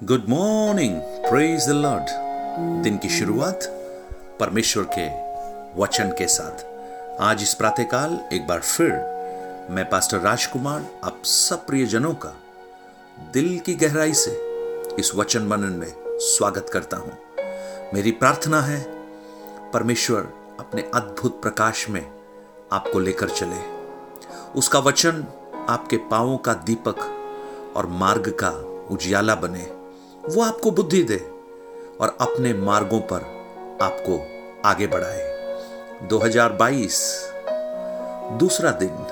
Good morning praise the Lord दिन की शुरुआत परमेश्वर के वचन के साथ। आज इस प्रातःकाल एक बार फिर मैं पास्टर राजकुमार, आप सब प्रियजनों का दिल की गहराई से इस वचन मनन में स्वागत करता हूँ। मेरी प्रार्थना है परमेश्वर अपने अद्भुत प्रकाश में आपको लेकर चले। उसका वचन आपके पांवों का दीपक और मार्ग का उजियाला बने। वो आपको बुद्धि दे और अपने मार्गों पर आपको आगे बढ़ाए। 2022 दूसरा दिन,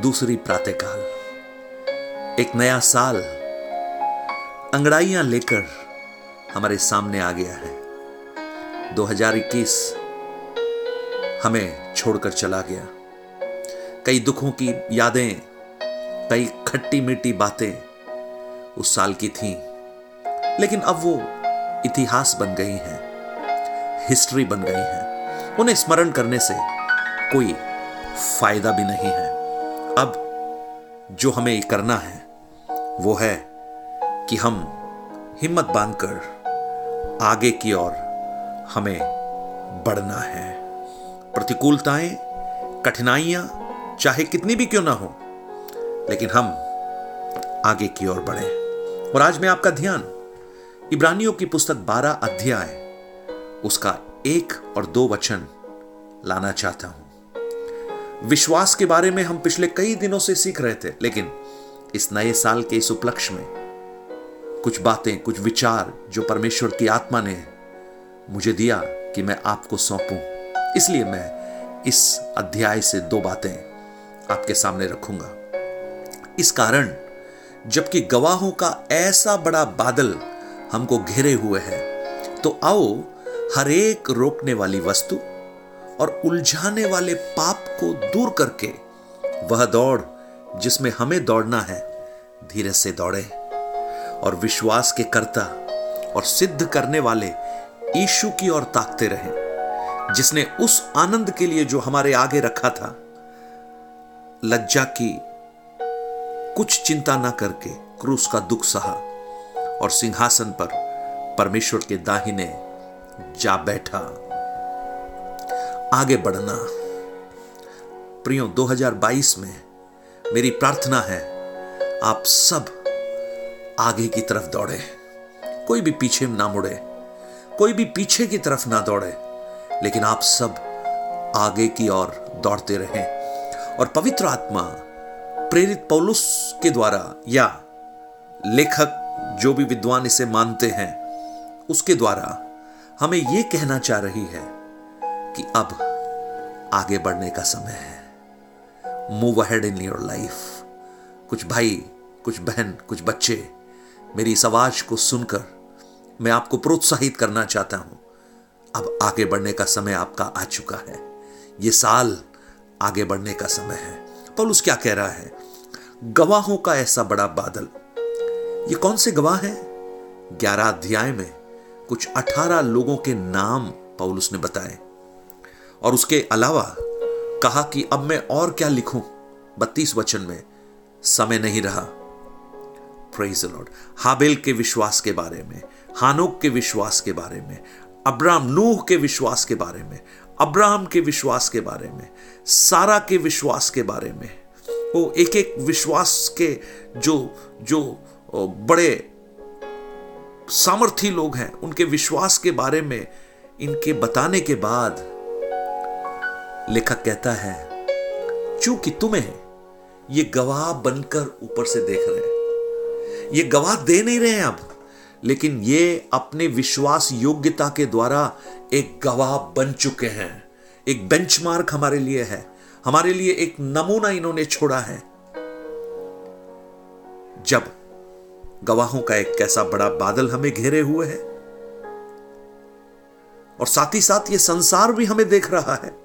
दूसरी प्रातःकाल। एक नया साल, अंगड़ाइयाँ लेकर हमारे सामने आ गया है। 2021 हमें छोड़कर चला गया। कई दुखों की यादें, कई खट्टी मीठी बातें उस साल की थीं। लेकिन अब वो इतिहास बन गई हैं हिस्ट्री बन गई हैं। उन्हें स्मरण करने से कोई फ़ायदा भी नहीं है। अब जो हमें करना है, वो है कि हम हिम्मत बांधकर आगे की ओर हमें बढ़ना है। प्रतिकूलताएँ, कठिनाइयाँ, चाहे कितनी भी क्यों ना हो, लेकिन हम आगे की ओर बढ़े। और आज मैं आपका ध्यान इब्रानियों की पुस्तक 12 अध्याय, उसका एक और दो वचन लाना चाहता हूँ। विश्वास के बारे में हम पिछले कई दिनों से सीख रहे थे, लेकिन इस नए साल के इस उपलक्ष्य में कुछ बातें, कुछ विचार जो परमेश्वर की आत्मा ने मुझे दिया कि मैं आपको सौंपूं। इसलिए मैं इस अध्याय से दो बातें आपके सामने रखूँगा। इस कारण, जबकि गवाहों का ऐसा बड़ा बादल हमको घेरे हुए है। तो आओ, हर एक रोकने वाली वस्तु और उलझाने वाले पाप को दूर करके वह दौड़ जिसमें हमें दौड़ना है, धीरे से दौड़े। और विश्वास के कर्ता और सिद्ध करने वाले ईशु की ओर ताकते रहे, जिसने उस आनंद के लिए जो हमारे आगे रखा था, लज्जा की कुछ चिंता ना करके क्रूस का दुख सहा। और सिंहासन पर परमेश्वर के दाहिने जा बैठा। आगे बढ़ना। प्रियो 2022 में मेरी प्रार्थना है, आप सब आगे की तरफ़ दौड़े। कोई भी पीछे ना मुड़े, कोई भी पीछे की तरफ़ ना दौड़े, लेकिन आप सब आगे की ओर दौड़ते रहें। और पवित्र आत्मा, प्रेरित पौलुस के द्वारा या लेखक जो भी विद्वान इसे मानते हैं, उसके द्वारा हमें यह कहना चाह रही है कि अब आगे बढ़ने का समय है। Move ahead in your life कुछ भाई, कुछ बहन, कुछ बच्चे, मेरी इस आवाज़ को सुनकर मैं आपको प्रोत्साहित करना चाहता हूँ। अब आगे बढ़ने का समय आपका आ चुका है। यह साल आगे बढ़ने का समय है। पौलुस क्या कह रहा है? गवाहों का ऐसा बड़ा बादल ये कौन से गवाह हैं? ग्यारह अध्याय में कुछ अठारह लोगों के नाम पौलुस ने बताए। और उसके अलावा कहा कि अब मैं और क्या लिखूं? बत्तीस वचन में, समय नहीं रहा। प्रेज लॉर्ड हाबेल के विश्वास के बारे में, हानोक के विश्वास के बारे में अब्राम नूह के विश्वास के बारे में, अब्राहम के विश्वास के बारे में, सारा के विश्वास के बारे में, वो एक एक विश्वास के जो जो बड़े सामर्थी लोग हैं। उनके विश्वास के बारे में, इनके बताने के बाद लेखक कहता है, चूँकि तुम्हें ये गवाह बनकर ऊपर से देख रहे हैं। ये गवाह दे नहीं रहे हैं अब, लेकिन ये अपने विश्वास योग्यता के द्वारा एक गवाह बन चुके हैं। एक बेंचमार्क हमारे लिए है। हमारे लिए एक नमूना इन्होंने छोड़ा है। जब गवाहों का एक कैसा बड़ा बादल हमें घेरे हुए है। और साथ ही साथ ये संसार भी हमें देख रहा है।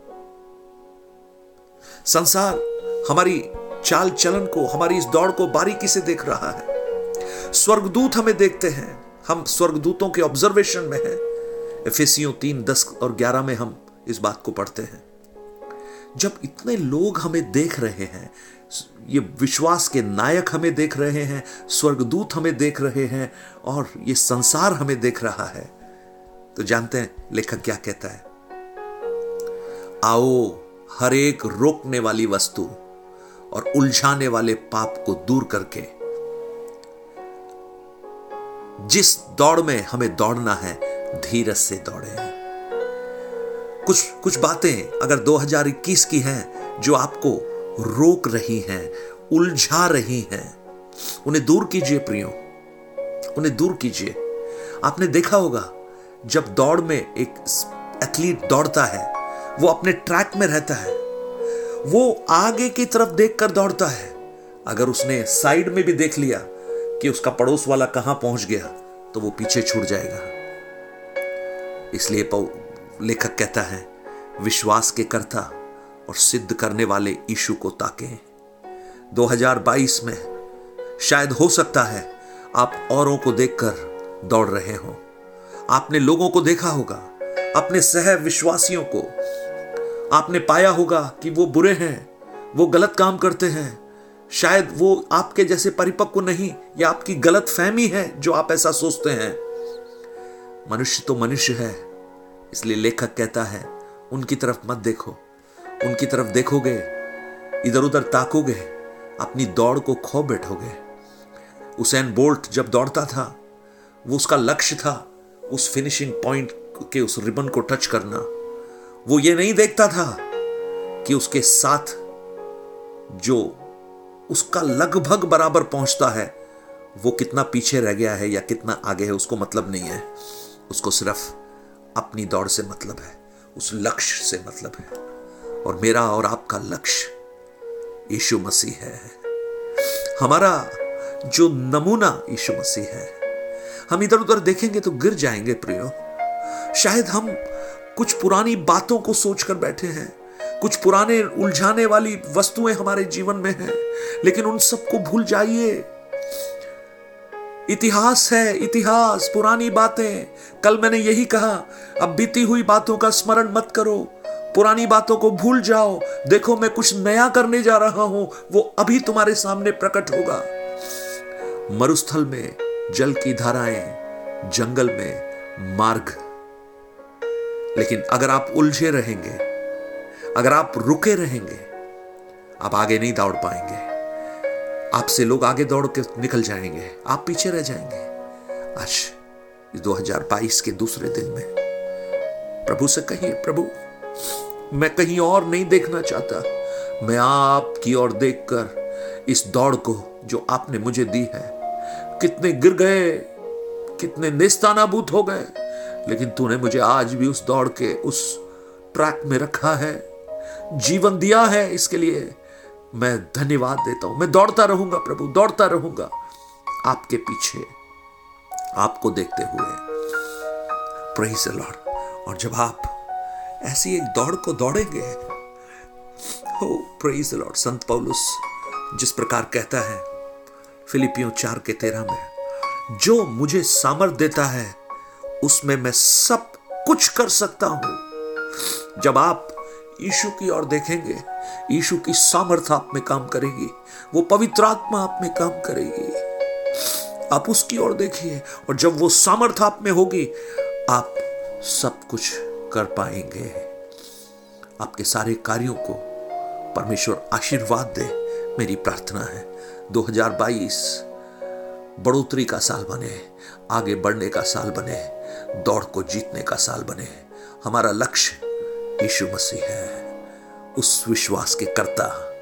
संसार हमारी चाल चलन को, हमारी इस दौड़ को बारीकी से देख रहा है। स्वर्गदूत हमें देखते हैं। हम स्वर्गदूतों के ऑब्जर्वेशन में हैं। एफेसियों तीन, दस और ग्यारह में हम इस बात को पढ़ते हैं। जब इतने लोग हमें देख रहे हैं ये विश्वास के नायक हमें देख रहे हैं, स्वर्गदूत हमें देख रहे हैं, और ये संसार हमें देख रहा है। तो जानते हैं, लेखक क्या कहता है? आओ, हर एक रोकने वाली वस्तु और उलझाने वाले पाप को दूर करके। जिस दौड़ में हमें दौड़ना है, धीरज से दौड़े। कुछ कुछ बातें अगर 2021 की हैं, जो आपको रोक रही हैं, उलझा रही हैं। उन्हें दूर कीजिए प्रियो, उन्हें दूर कीजिए। आपने देखा होगा, जब दौड़ में एक एथलीट दौड़ता है, वो अपने ट्रैक में रहता है। वो आगे की तरफ़ देखकर दौड़ता है। अगर उसने साइड में भी देख लिया कि उसका पड़ोस वाला कहाँ पहुँच गया तो वो पीछे छूट जाएगा। इसलिए लेखक कहता है, विश्वास के कर्ता और सिद्ध करने वाले ईशु को ताके। 2022 में शायद हो सकता है आप औरों को देखकर दौड़ रहे हो। आपने लोगों को देखा होगा, अपने सह विश्वासियों को। आपने पाया होगा कि वो बुरे हैं, वो गलत काम करते हैं। शायद वो आपके जैसे परिपक्व नहीं या आपकी गलत फहमी है जो आप ऐसा सोचते हैं। मनुष्य तो मनुष्य है, इसलिए लेखक कहता है, उनकी तरफ़ मत देखो। उनकी तरफ़ देखोगे, इधर उधर ताकोगे, अपनी दौड़ को खो बैठोगे। उसेन बोल्ट जब दौड़ता था, वो उसका लक्ष्य था, उस फिनिशिंग पॉइंट के उस रिबन को टच करना। वो ये नहीं देखता था कि उसके साथ जो उसका लगभग बराबर पहुँचता है, वो कितना पीछे रह गया है या कितना आगे है, उसको मतलब नहीं है। उसको सिर्फ़ अपनी दौड़ से मतलब है, उस लक्ष्य से मतलब है। और मेरा और आपका लक्ष्य यीशु मसीह है। हमारा जो नमूना यीशु मसीह है, हम इधर उधर देखेंगे तो गिर जाएँगे प्रियो। शायद हम कुछ पुरानी बातों को सोचकर बैठे हैं, कुछ पुराने उलझाने वाली वस्तुएँ हमारे जीवन में हैं, लेकिन उन सबको भूल जाइए। इतिहास है, इतिहास, पुरानी बातें। कल मैंने यही कहा, अब बीती हुई बातों का स्मरण मत करो। पुरानी बातों को भूल जाओ। देखो, मैं कुछ नया करने जा रहा हूँ। वो अभी तुम्हारे सामने प्रकट होगा। मरुस्थल में जल की धाराएँ, जंगल में मार्ग। लेकिन अगर आप उलझे रहेंगे, अगर आप रुके रहेंगे, आप आगे नहीं दौड़ पाएँगे। आपसे लोग आगे दौड़ के निकल जाएँगे। आप पीछे रह जाएँगे। आज 2022 के दूसरे दिन में प्रभु से कहिए, प्रभु। मैं कहीं और नहीं देखना चाहता। मैं आपकी ओर देखकर इस दौड़ को जो आपने मुझे दी है, कितने गिर गए, कितने निस्तानाबूत हो गए, लेकिन तूने मुझे आज भी उस दौड़ के उस ट्रैक में रखा है, जीवन दिया है इसके लिए। मैं धन्यवाद देता हूँ। मैं दौड़ता रहूँगा प्रभु, दौड़ता रहूँगा। आपके पीछे, आपको देखते हुए। प्रेज लॉर्ड और जब आप ऐसी एक दौड़ को दौड़ेंगे। हो प्रेज लॉर्ड संत पौलुस जिस प्रकार कहता है, फिलिपियो चार के तेरह में, जो मुझे सामर्थ देता है, उसमें मैं सब कुछ कर सकता हूँ। जब आप यीशु की ओर देखेंगे, यीशु की सामर्थ आप में काम करेगी, वो पवित्र आत्मा आप में काम करेगी। आप उसकी ओर देखिए, और जब वो सामर्थ आप में होगी, आप सब कुछ कर पाएँगे। आपके सारे कार्यों को परमेश्वर आशीर्वाद दे, मेरी प्रार्थना है। 2022 बढ़ोतरी का साल बने, आगे बढ़ने का साल बने, दौड़ को जीतने का साल बने। हमारा लक्ष्य यीशु मसीह है। उस विश्वास के कर्ता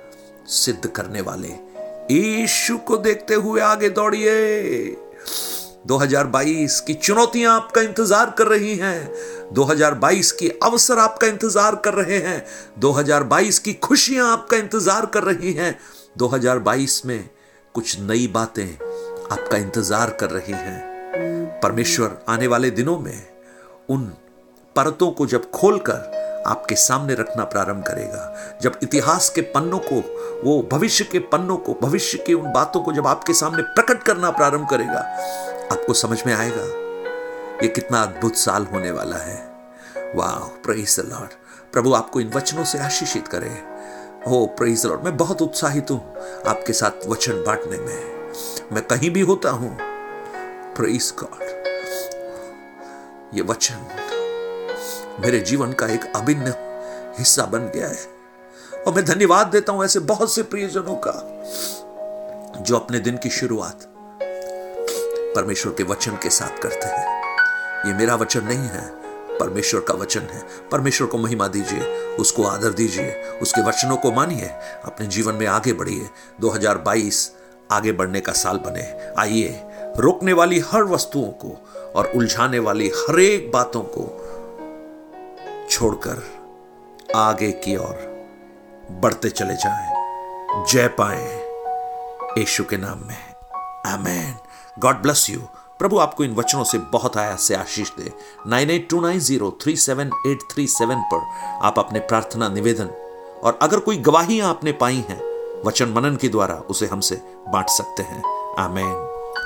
सिद्ध करने वाले। यीशु को देखते हुए आगे दौड़िए। 2022 की चुनौतियाँ आपका इंतज़ार कर रही हैं। 2022 की अवसर आपका इंतज़ार कर रहे हैं। 2022 की खुशियाँ आपका इंतज़ार कर रही हैं। 2022 में कुछ नई बातें आपका इंतज़ार कर रही हैं। परमेश्वर आने वाले दिनों में उन परतों को जब खोलकर आपके सामने रखना प्रारंभ करेगा, जब इतिहास के पन्नों को, वो भविष्य के पन्नों को, भविष्य की उन बातों को जब आपके सामने प्रकट करना प्रारंभ करेगा आपको समझ में आएगा ये कितना अद्भुत साल होने वाला है। वाह प्रेज द लॉर्ड प्रभु आपको इन वचनों से आशीषित करे। ओ प्रेज लॉर्ड मैं बहुत उत्साहित हूँ आपके साथ वचन बांटने में। मैं कहीं भी होता हूँ प्रेज गॉड ये वचन मेरे जीवन का एक अभिन्न हिस्सा बन गया है। और मैं धन्यवाद देता हूँ ऐसे बहुत से प्रियजनों का, जो अपने दिन की शुरुआत परमेश्वर के वचन के साथ करते हैं। ये मेरा वचन नहीं है, परमेश्वर का वचन है। परमेश्वर को महिमा दीजिए, उसको आदर दीजिए, उसके वचनों को मानिए, अपने जीवन में आगे बढ़िए। 2022 आगे बढ़ने का साल बने। आइए, रोकने वाली हर वस्तुओं को और उलझाने वाली हर एक बातों को छोड़कर आगे की ओर बढ़ते चले जाएँ। जय पाए। यीशु के नाम में। आमेन। गॉड ब्लस यू प्रभु आपको इन वचनों से बहुत आया से आशीष दे। Nine eight two nine zero three seven eight three seven पर आप अपने प्रार्थना, निवेदन और अगर कोई गवाहियाँ आपने पाई हैं, वचन मनन के द्वारा उसे हमसे बांट सकते हैं। आमेन।